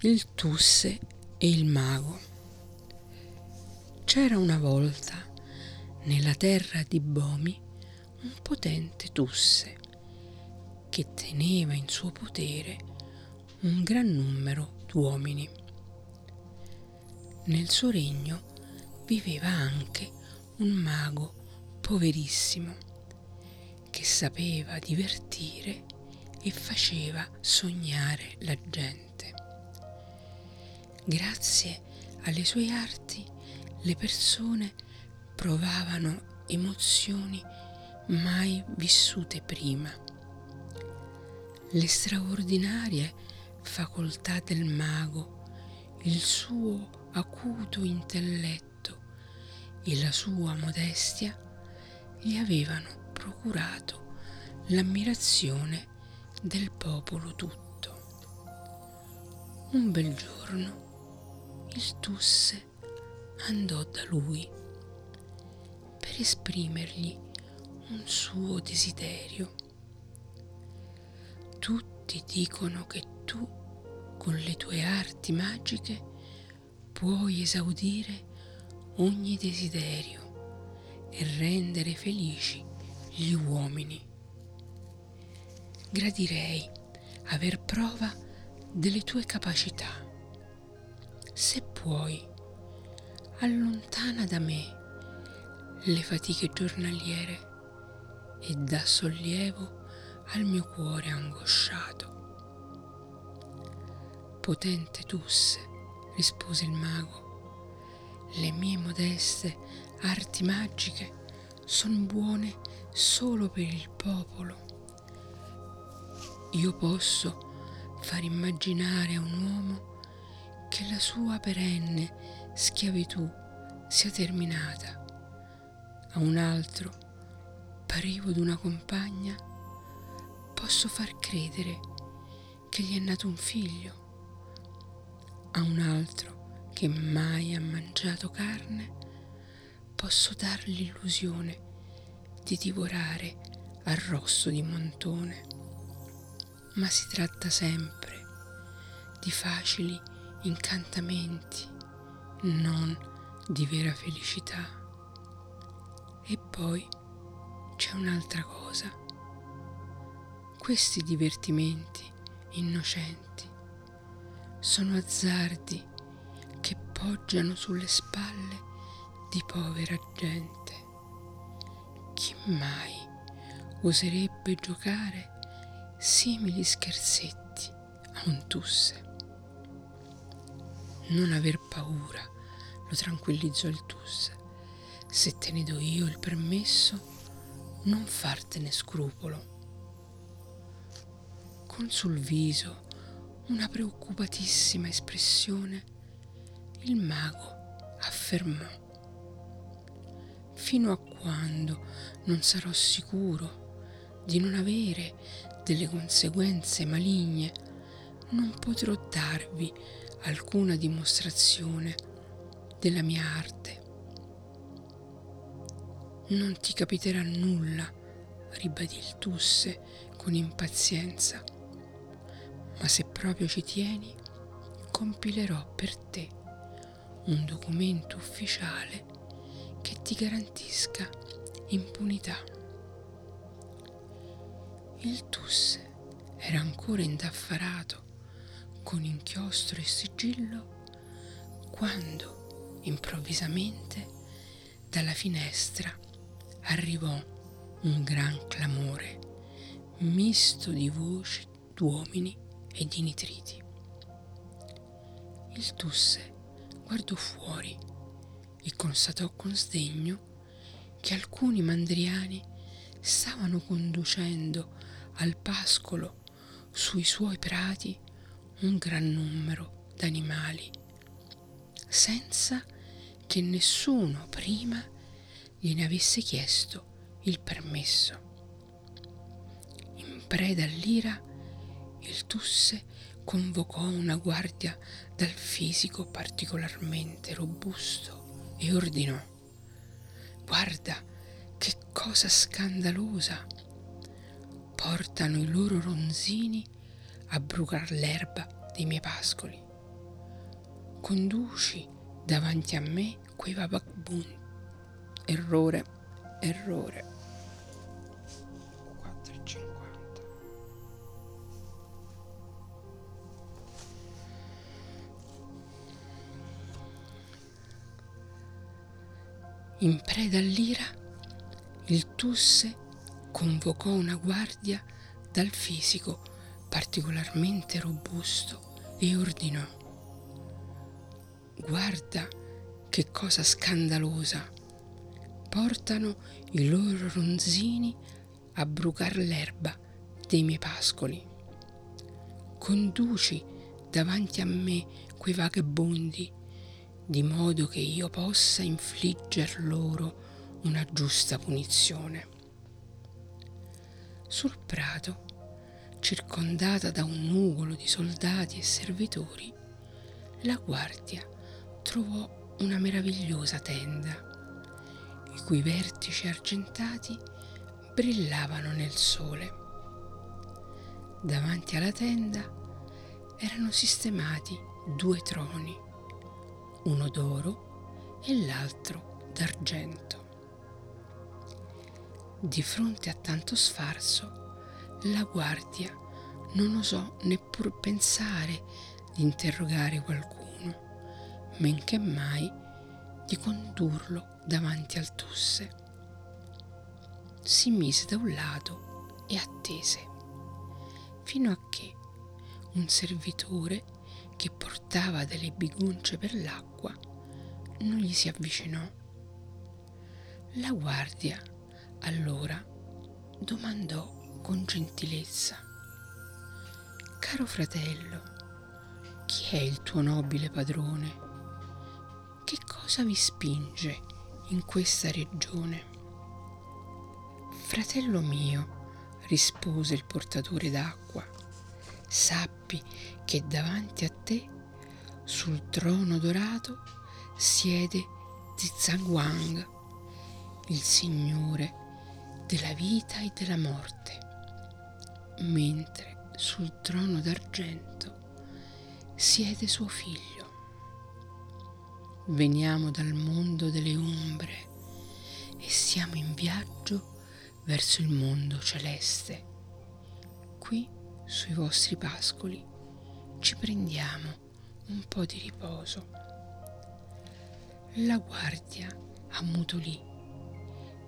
Il Tusse e il mago. C'era una volta nella terra di Bomi un potente Tusse che teneva in suo potere un gran numero d'uomini. Nel suo regno viveva anche un mago poverissimo che sapeva divertire e faceva sognare la gente. Grazie alle sue arti le persone provavano emozioni mai vissute prima. Le straordinarie facoltà del mago, il suo acuto intelletto e la sua modestia gli avevano procurato l'ammirazione del popolo tutto. Un bel giorno il Tusse andò da lui per esprimergli un suo desiderio. Tutti dicono che tu, con le tue arti magiche, puoi esaudire ogni desiderio e rendere felici gli uomini. Gradirei aver prova delle tue capacità puoi, allontana da me le fatiche giornaliere e dà sollievo al mio cuore angosciato. Potente Tusse, rispose il mago, le mie modeste arti magiche sono buone solo per il popolo. Io posso far immaginare a un uomo la sua perenne schiavitù sia terminata. A un altro, privo d'una compagna, posso far credere che gli è nato un figlio. A un altro che mai ha mangiato carne, posso dar l'illusione di divorare arrosto di montone. Ma si tratta sempre di facili incantamenti, non di vera felicità. E poi c'è un'altra cosa. Questi divertimenti innocenti sono azzardi che poggiano sulle spalle di povera gente. Chi mai oserebbe giocare simili scherzetti a un tusse? Non aver paura, lo tranquillizzò il Tusse. Se te ne do io il permesso, non fartene scrupolo. Con sul viso una preoccupatissima espressione, il mago affermò. Fino a quando non sarò sicuro di non avere delle conseguenze maligne, non potrò darvi alcuna dimostrazione della mia arte. Non ti capiterà nulla, ribadì il Tusse con impazienza, ma se proprio ci tieni, compilerò per te un documento ufficiale che ti garantisca impunità. Il Tusse era ancora indaffarato con inchiostro e sigillo quando improvvisamente dalla finestra arrivò un gran clamore misto di voci d'uomini e di nitriti. Il Tusse guardò fuori e constatò con sdegno che alcuni mandriani stavano conducendo al pascolo sui suoi prati un gran numero d'animali, senza che nessuno prima gliene avesse chiesto il permesso. In preda all'ira, il Tusse convocò una guardia dal fisico particolarmente robusto e ordinò Guarda che cosa scandalosa! Portano i loro ronzini a brucar l'erba dei miei pascoli. conduci davanti a me quei vagabondi. Errore, errore. 4,50. In preda all'ira, il Tusse convocò una guardia dal fisico particolarmente robusto e ordinò Guarda che cosa scandalosa! Portano i loro ronzini a brucar l'erba dei miei pascoli. Conduci davanti a me quei vagabondi, di modo che io possa infligger loro una giusta punizione. Sul prato, circondata da un nugolo di soldati e servitori, la guardia trovò una meravigliosa tenda, i cui vertici argentati brillavano nel sole. Davanti alla tenda erano sistemati due troni, uno d'oro e l'altro d'argento. Di fronte a tanto sfarzo, la guardia non osò neppur pensare di interrogare qualcuno men che mai di condurlo davanti al Tusse. Si mise da un lato e attese, fino a che un servitore che portava delle bigunce per l'acqua non gli si avvicinò. La guardia allora domandò con gentilezza, Caro fratello, chi è il tuo nobile padrone? che cosa vi spinge in questa regione? Fratello mio, rispose il portatore d'acqua, sappi che davanti a te, sul trono dorato, siede Zizangwang, il Signore della vita e della morte, mentre sul trono d'argento siede suo figlio Veniamo dal mondo delle ombre e siamo in viaggio verso il mondo celeste. Qui, sui vostri pascoli, ci prendiamo un po' di riposo. La guardia ammutolì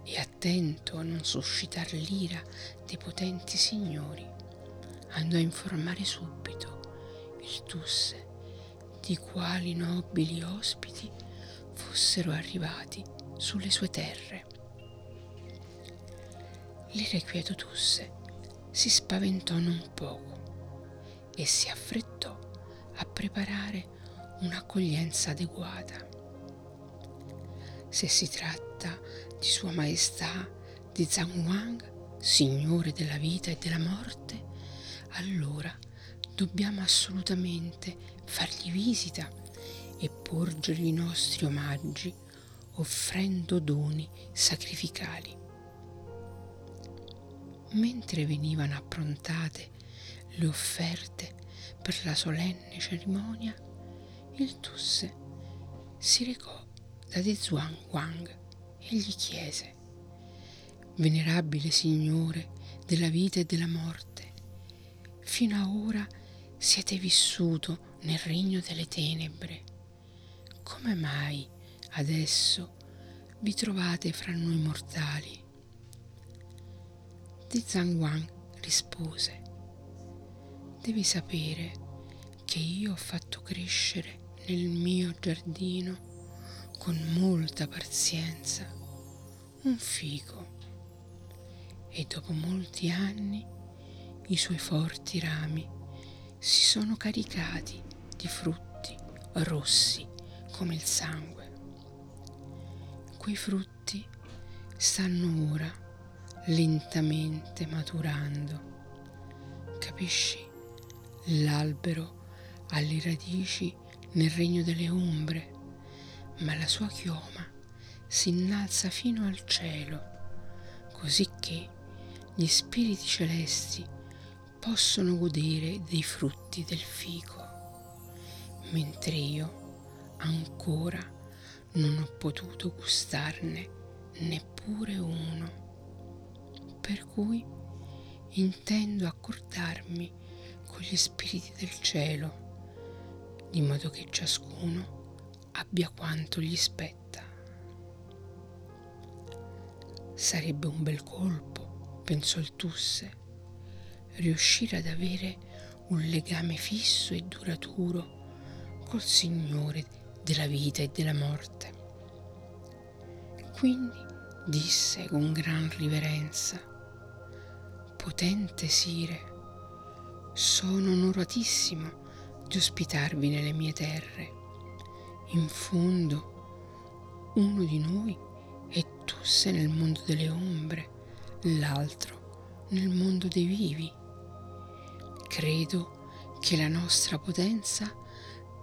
e attento a non suscitar l'ira dei potenti signori, andò a informare subito il Tusse di quali nobili ospiti fossero arrivati sulle sue terre. L'irrequieto Tusse si spaventò non poco e si affrettò a preparare un'accoglienza adeguata. Se si tratta di Sua Maestà di Zhang Wang, Signore della vita e della morte, allora dobbiamo assolutamente fargli visita e porgergli i nostri omaggi offrendo doni sacrificali. Mentre venivano approntate le offerte per la solenne cerimonia, il Tusse si recò da Di Zhuang Wang e gli chiese Venerabile Signore della vita e della morte, fino a ora siete vissuto nel regno delle tenebre. Come mai adesso vi trovate fra noi mortali? Di Zhangwang rispose, devi sapere che io ho fatto crescere nel mio giardino con molta pazienza un fico e dopo molti anni i suoi forti rami si sono caricati di frutti rossi come il sangue. Quei frutti stanno ora lentamente maturando. Capisci? L'albero ha le radici nel regno delle ombre, ma la sua chioma si innalza fino al cielo, così che gli spiriti celesti possono godere dei frutti del fico, mentre io ancora non ho potuto gustarne neppure uno. Per cui intendo accordarmi con gli spiriti del cielo, di modo che ciascuno abbia quanto gli spetta. Sarebbe un bel colpo, pensò il Tusse, riuscire ad avere un legame fisso e duraturo col Signore della vita e della morte. Quindi disse con gran riverenza, potente Sire, sono onoratissimo di ospitarvi nelle mie terre. In fondo, uno di noi è Tusse nel mondo delle ombre, l'altro nel mondo dei vivi. Credo che la nostra potenza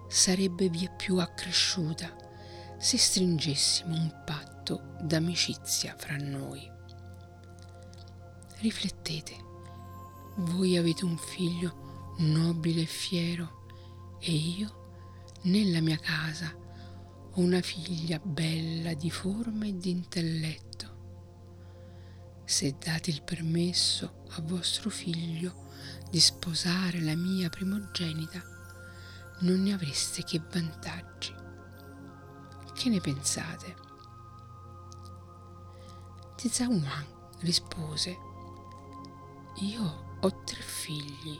sarebbe via più accresciuta se stringessimo un patto d'amicizia fra noi. Riflettete, voi avete un figlio nobile e fiero e io, nella mia casa, ho una figlia bella di forma e di intelletto. Se date il permesso a vostro figlio di sposare la mia primogenita, non ne avreste che vantaggi. Che ne pensate? Wang rispose, io ho tre figli.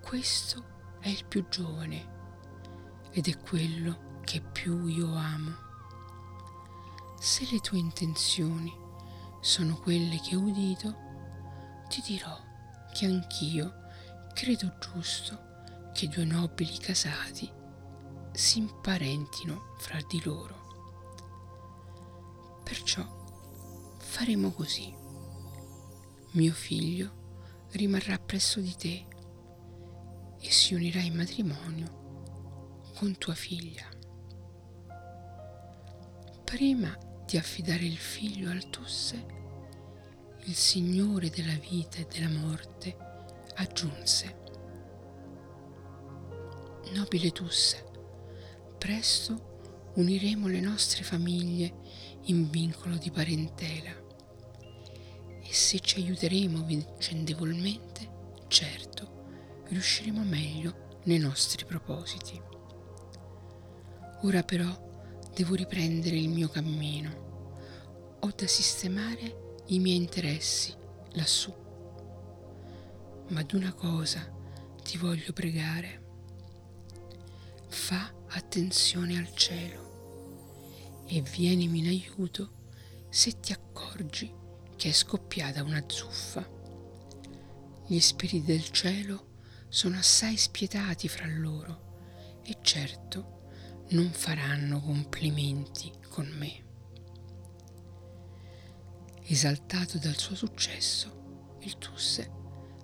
Questo è il più giovane ed è quello che più io amo. Se le tue intenzioni sono quelle che ho udito, ti dirò che anch'io credo giusto che due nobili casati si imparentino fra di loro. Perciò faremo così. Mio figlio rimarrà presso di te e si unirà in matrimonio con tua figlia. Prima di affidare il figlio al Tusse, il Signore della vita e della morte aggiunse, Nobile Tusse, presto uniremo le nostre famiglie in vincolo di parentela e se ci aiuteremo vicendevolmente, certo, riusciremo meglio nei nostri propositi. Ora però devo riprendere il mio cammino. Ho da sistemare i miei interessi lassù. Ma d'una cosa ti voglio pregare. Fa attenzione al cielo e vienimi in aiuto se ti accorgi che è scoppiata una zuffa. Gli spiriti del cielo sono assai spietati fra loro e certo non faranno complimenti con me. Esaltato dal suo successo, il Tusse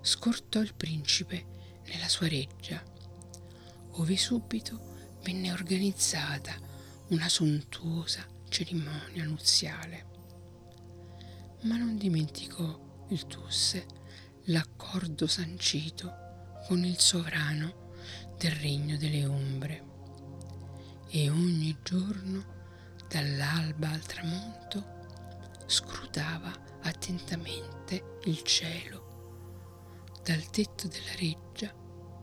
scortò il principe nella sua reggia, ove subito venne organizzata una sontuosa cerimonia nuziale. Ma non dimenticò il Tusse l'accordo sancito con il sovrano del regno delle ombre e ogni giorno dall'alba al tramonto scrutava attentamente il cielo dal tetto della reggia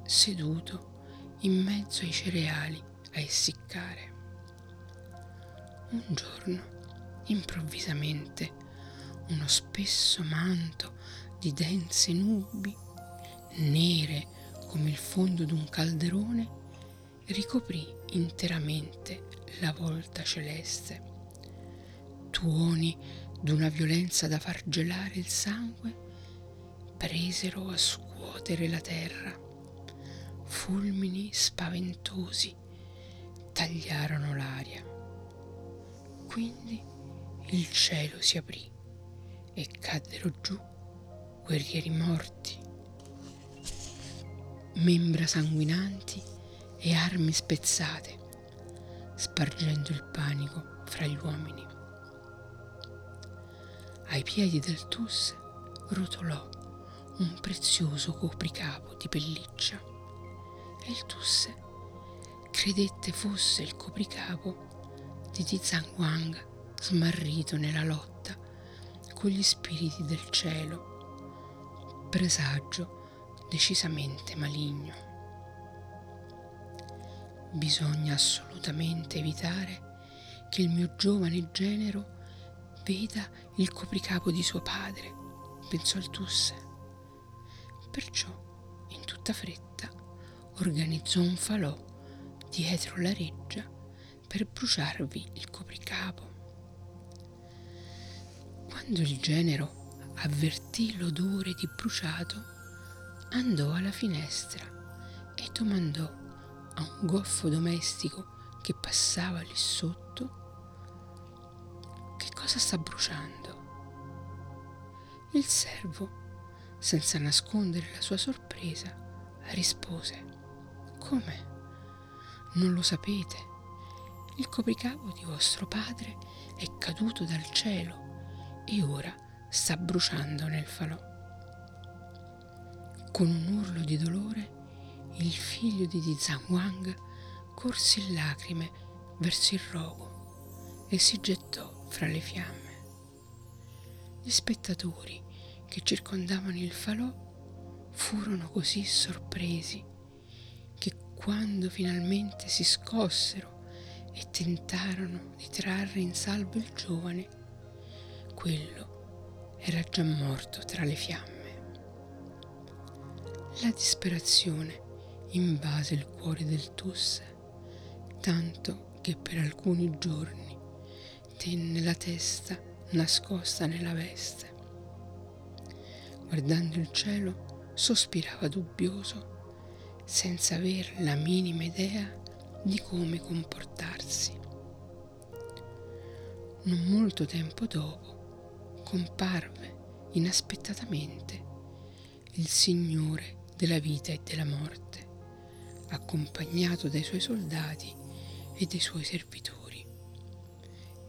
seduto in mezzo ai cereali a essiccare. Un giorno, improvvisamente, uno spesso manto di dense nubi, nere come il fondo d'un calderone, ricoprì interamente la volta celeste. Tuoni d'una violenza da far gelare il sangue, presero a scuotere la terra. Fulmini spaventosi tagliarono l'aria. Quindi il cielo si aprì e caddero giù guerrieri morti, membra sanguinanti e armi spezzate, spargendo il panico fra gli uomini. Ai piedi del Tus rotolò un prezioso copricapo di pelliccia e il Tusse credette fosse il copricapo di Tizan Wang smarrito nella lotta con gli spiriti del cielo, presagio decisamente maligno. Bisogna assolutamente evitare che il mio giovane genero veda il copricapo di suo padre, pensò il Tusse. Perciò, in tutta fretta, organizzò un falò dietro la reggia per bruciarvi il copricapo. Quando il genero avvertì l'odore di bruciato, andò alla finestra e domandò a un goffo domestico che passava lì sotto che cosa sta bruciando. Il servo, senza nascondere la sua sorpresa, rispose Come? Non lo sapete? Il copricapo di vostro padre è caduto dal cielo e ora sta bruciando nel falò. Con un urlo di dolore, il figlio di Dizan Wang corse in lacrime verso il rogo e si gettò fra le fiamme. Gli spettatori che circondavano il falò furono così sorpresi quando finalmente si scossero e tentarono di trarre in salvo il giovane, quello era già morto tra le fiamme. La disperazione invase il cuore del Tusse, tanto che per alcuni giorni tenne la testa nascosta nella veste. Guardando il cielo, sospirava dubbioso senza aver la minima idea di come comportarsi. Non molto tempo dopo comparve inaspettatamente il Signore della vita e della morte, accompagnato dai suoi soldati e dai suoi servitori,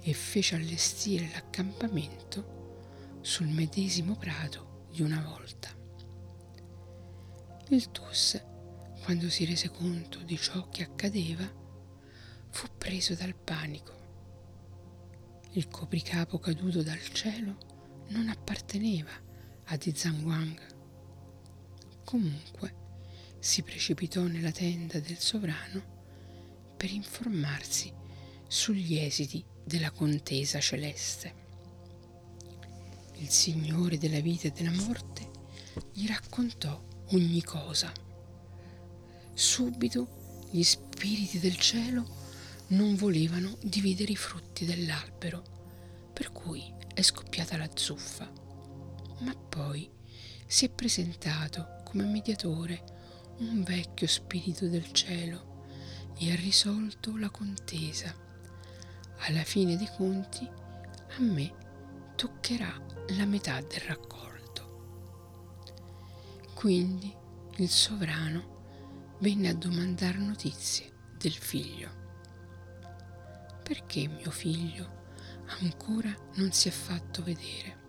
e fece allestire l'accampamento sul medesimo prato di una volta. Il Tus quando si rese conto di ciò che accadeva, fu preso dal panico. Il copricapo caduto dal cielo non apparteneva a Di Wang. Comunque si precipitò nella tenda del sovrano per informarsi sugli esiti della contesa celeste. Il Signore della vita e della morte gli raccontò ogni cosa. Subito gli spiriti del cielo non volevano dividere i frutti dell'albero, per cui è scoppiata la zuffa. Ma poi si è presentato come mediatore un vecchio spirito del cielo e ha risolto la contesa. Alla fine dei conti a me toccherà la metà del raccolto. Quindi il sovrano venne a domandare notizie del figlio. Perché mio figlio ancora non si è fatto vedere?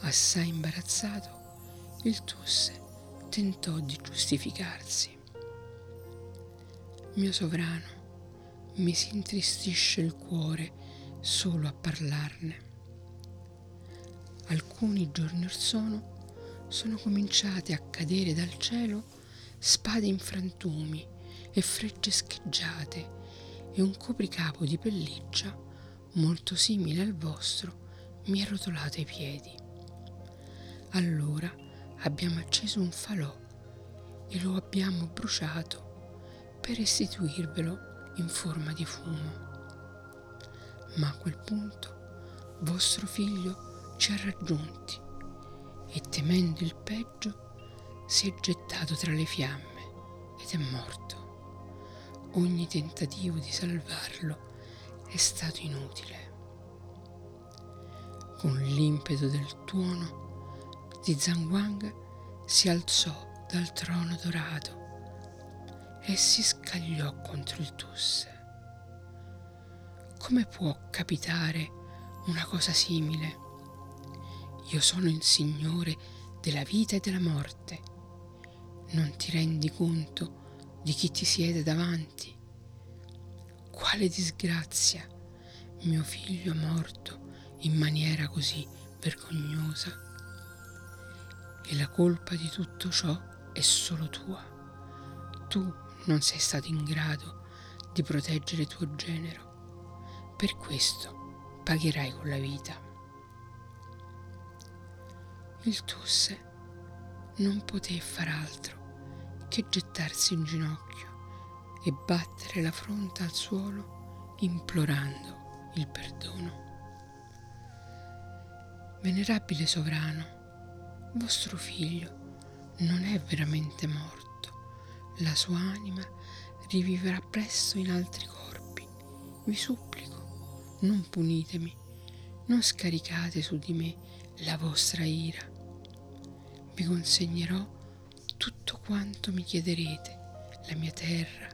Assai imbarazzato, il Tusse tentò di giustificarsi. Mio sovrano, mi si intristisce il cuore solo a parlarne. Alcuni giorni or sono sono cominciate a cadere dal cielo spade in frantumi e frecce scheggiate e un copricapo di pelliccia molto simile al vostro mi ha rotolato i piedi. Allora abbiamo acceso un falò e lo abbiamo bruciato per restituirvelo in forma di fumo. Ma a quel punto vostro figlio ci ha raggiunti e temendo il peggio si è gettato tra le fiamme ed è morto. Ogni tentativo di salvarlo è stato inutile. Con l'impeto del tuono, di Wang si alzò dal trono dorato e si scagliò contro il Tusse. Come può capitare una cosa simile? Io sono il Signore della vita e della morte non ti rendi conto di chi ti siede davanti. Quale disgrazia, mio figlio morto in maniera così vergognosa. E la colpa di tutto ciò è solo tua. Tu non sei stato in grado di proteggere tuo genero. Per questo pagherai con la vita. Il Tusse non poté far altro che gettarsi in ginocchio e battere la fronte al suolo implorando il perdono. Venerabile sovrano, vostro figlio non è veramente morto, la sua anima riviverà presto in altri corpi. Vi supplico, non punitemi, non scaricate su di me la vostra ira. Vi consegnerò tutto quanto mi chiederete, la mia terra,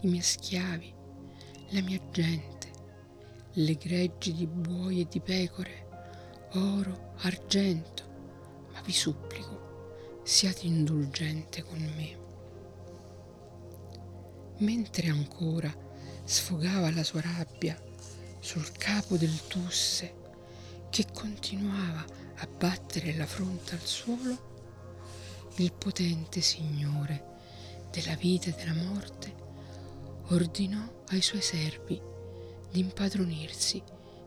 i miei schiavi, la mia gente, le greggi di buoi e di pecore, oro, argento, vi supplico, siate indulgente con me. Mentre ancora sfogava la sua rabbia sul capo del Tusse, che continuava a battere la fronte al suolo, il potente Signore della vita e della morte ordinò ai suoi servi di impadronirsi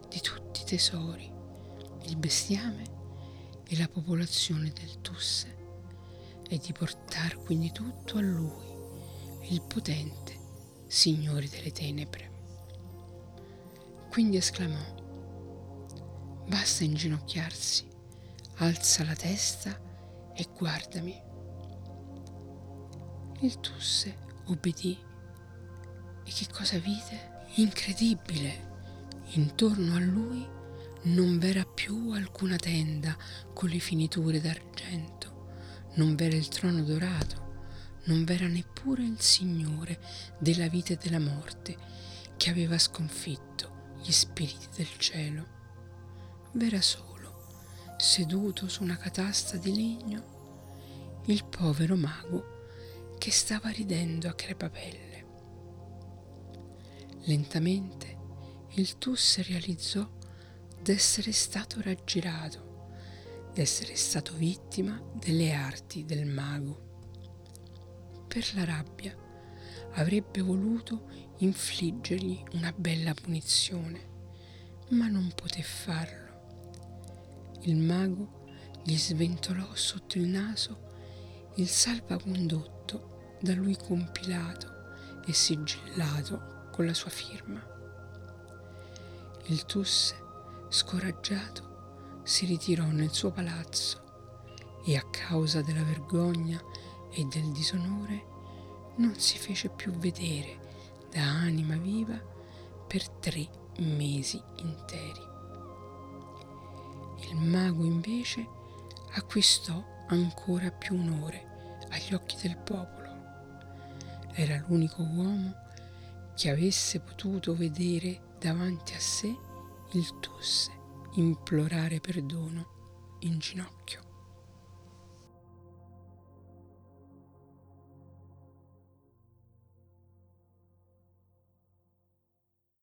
di tutti i tesori il bestiame e la popolazione del Tusse e di portar quindi tutto a lui, il potente Signore delle tenebre. Quindi esclamò, basta inginocchiarsi, alza la testa e guardami. Il Tusse obbedì e che cosa vide? Incredibile! Intorno a lui non v'era più alcuna tenda con le finiture d'argento, non v'era il trono dorato, non v'era neppure il Signore della vita e della morte che aveva sconfitto gli spiriti del cielo. V'era solo, seduto su una catasta di legno, il povero mago che stava ridendo a crepapelle. Lentamente il Tusse realizzò d'essere stato raggirato, d'essere stato vittima delle arti del mago. Per la rabbia avrebbe voluto infliggergli una bella punizione, ma non poté farlo. Il mago gli sventolò sotto il naso il salvacondotto da lui compilato e sigillato con la sua firma. Il Tusse Scoraggiato, si ritirò nel suo palazzo e a causa della vergogna e del disonore non si fece più vedere da anima viva per tre mesi interi. Il mago invece acquistò ancora più onore agli occhi del popolo. Era l'unico uomo che avesse potuto vedere davanti a sé il Tusse implorare perdono in ginocchio.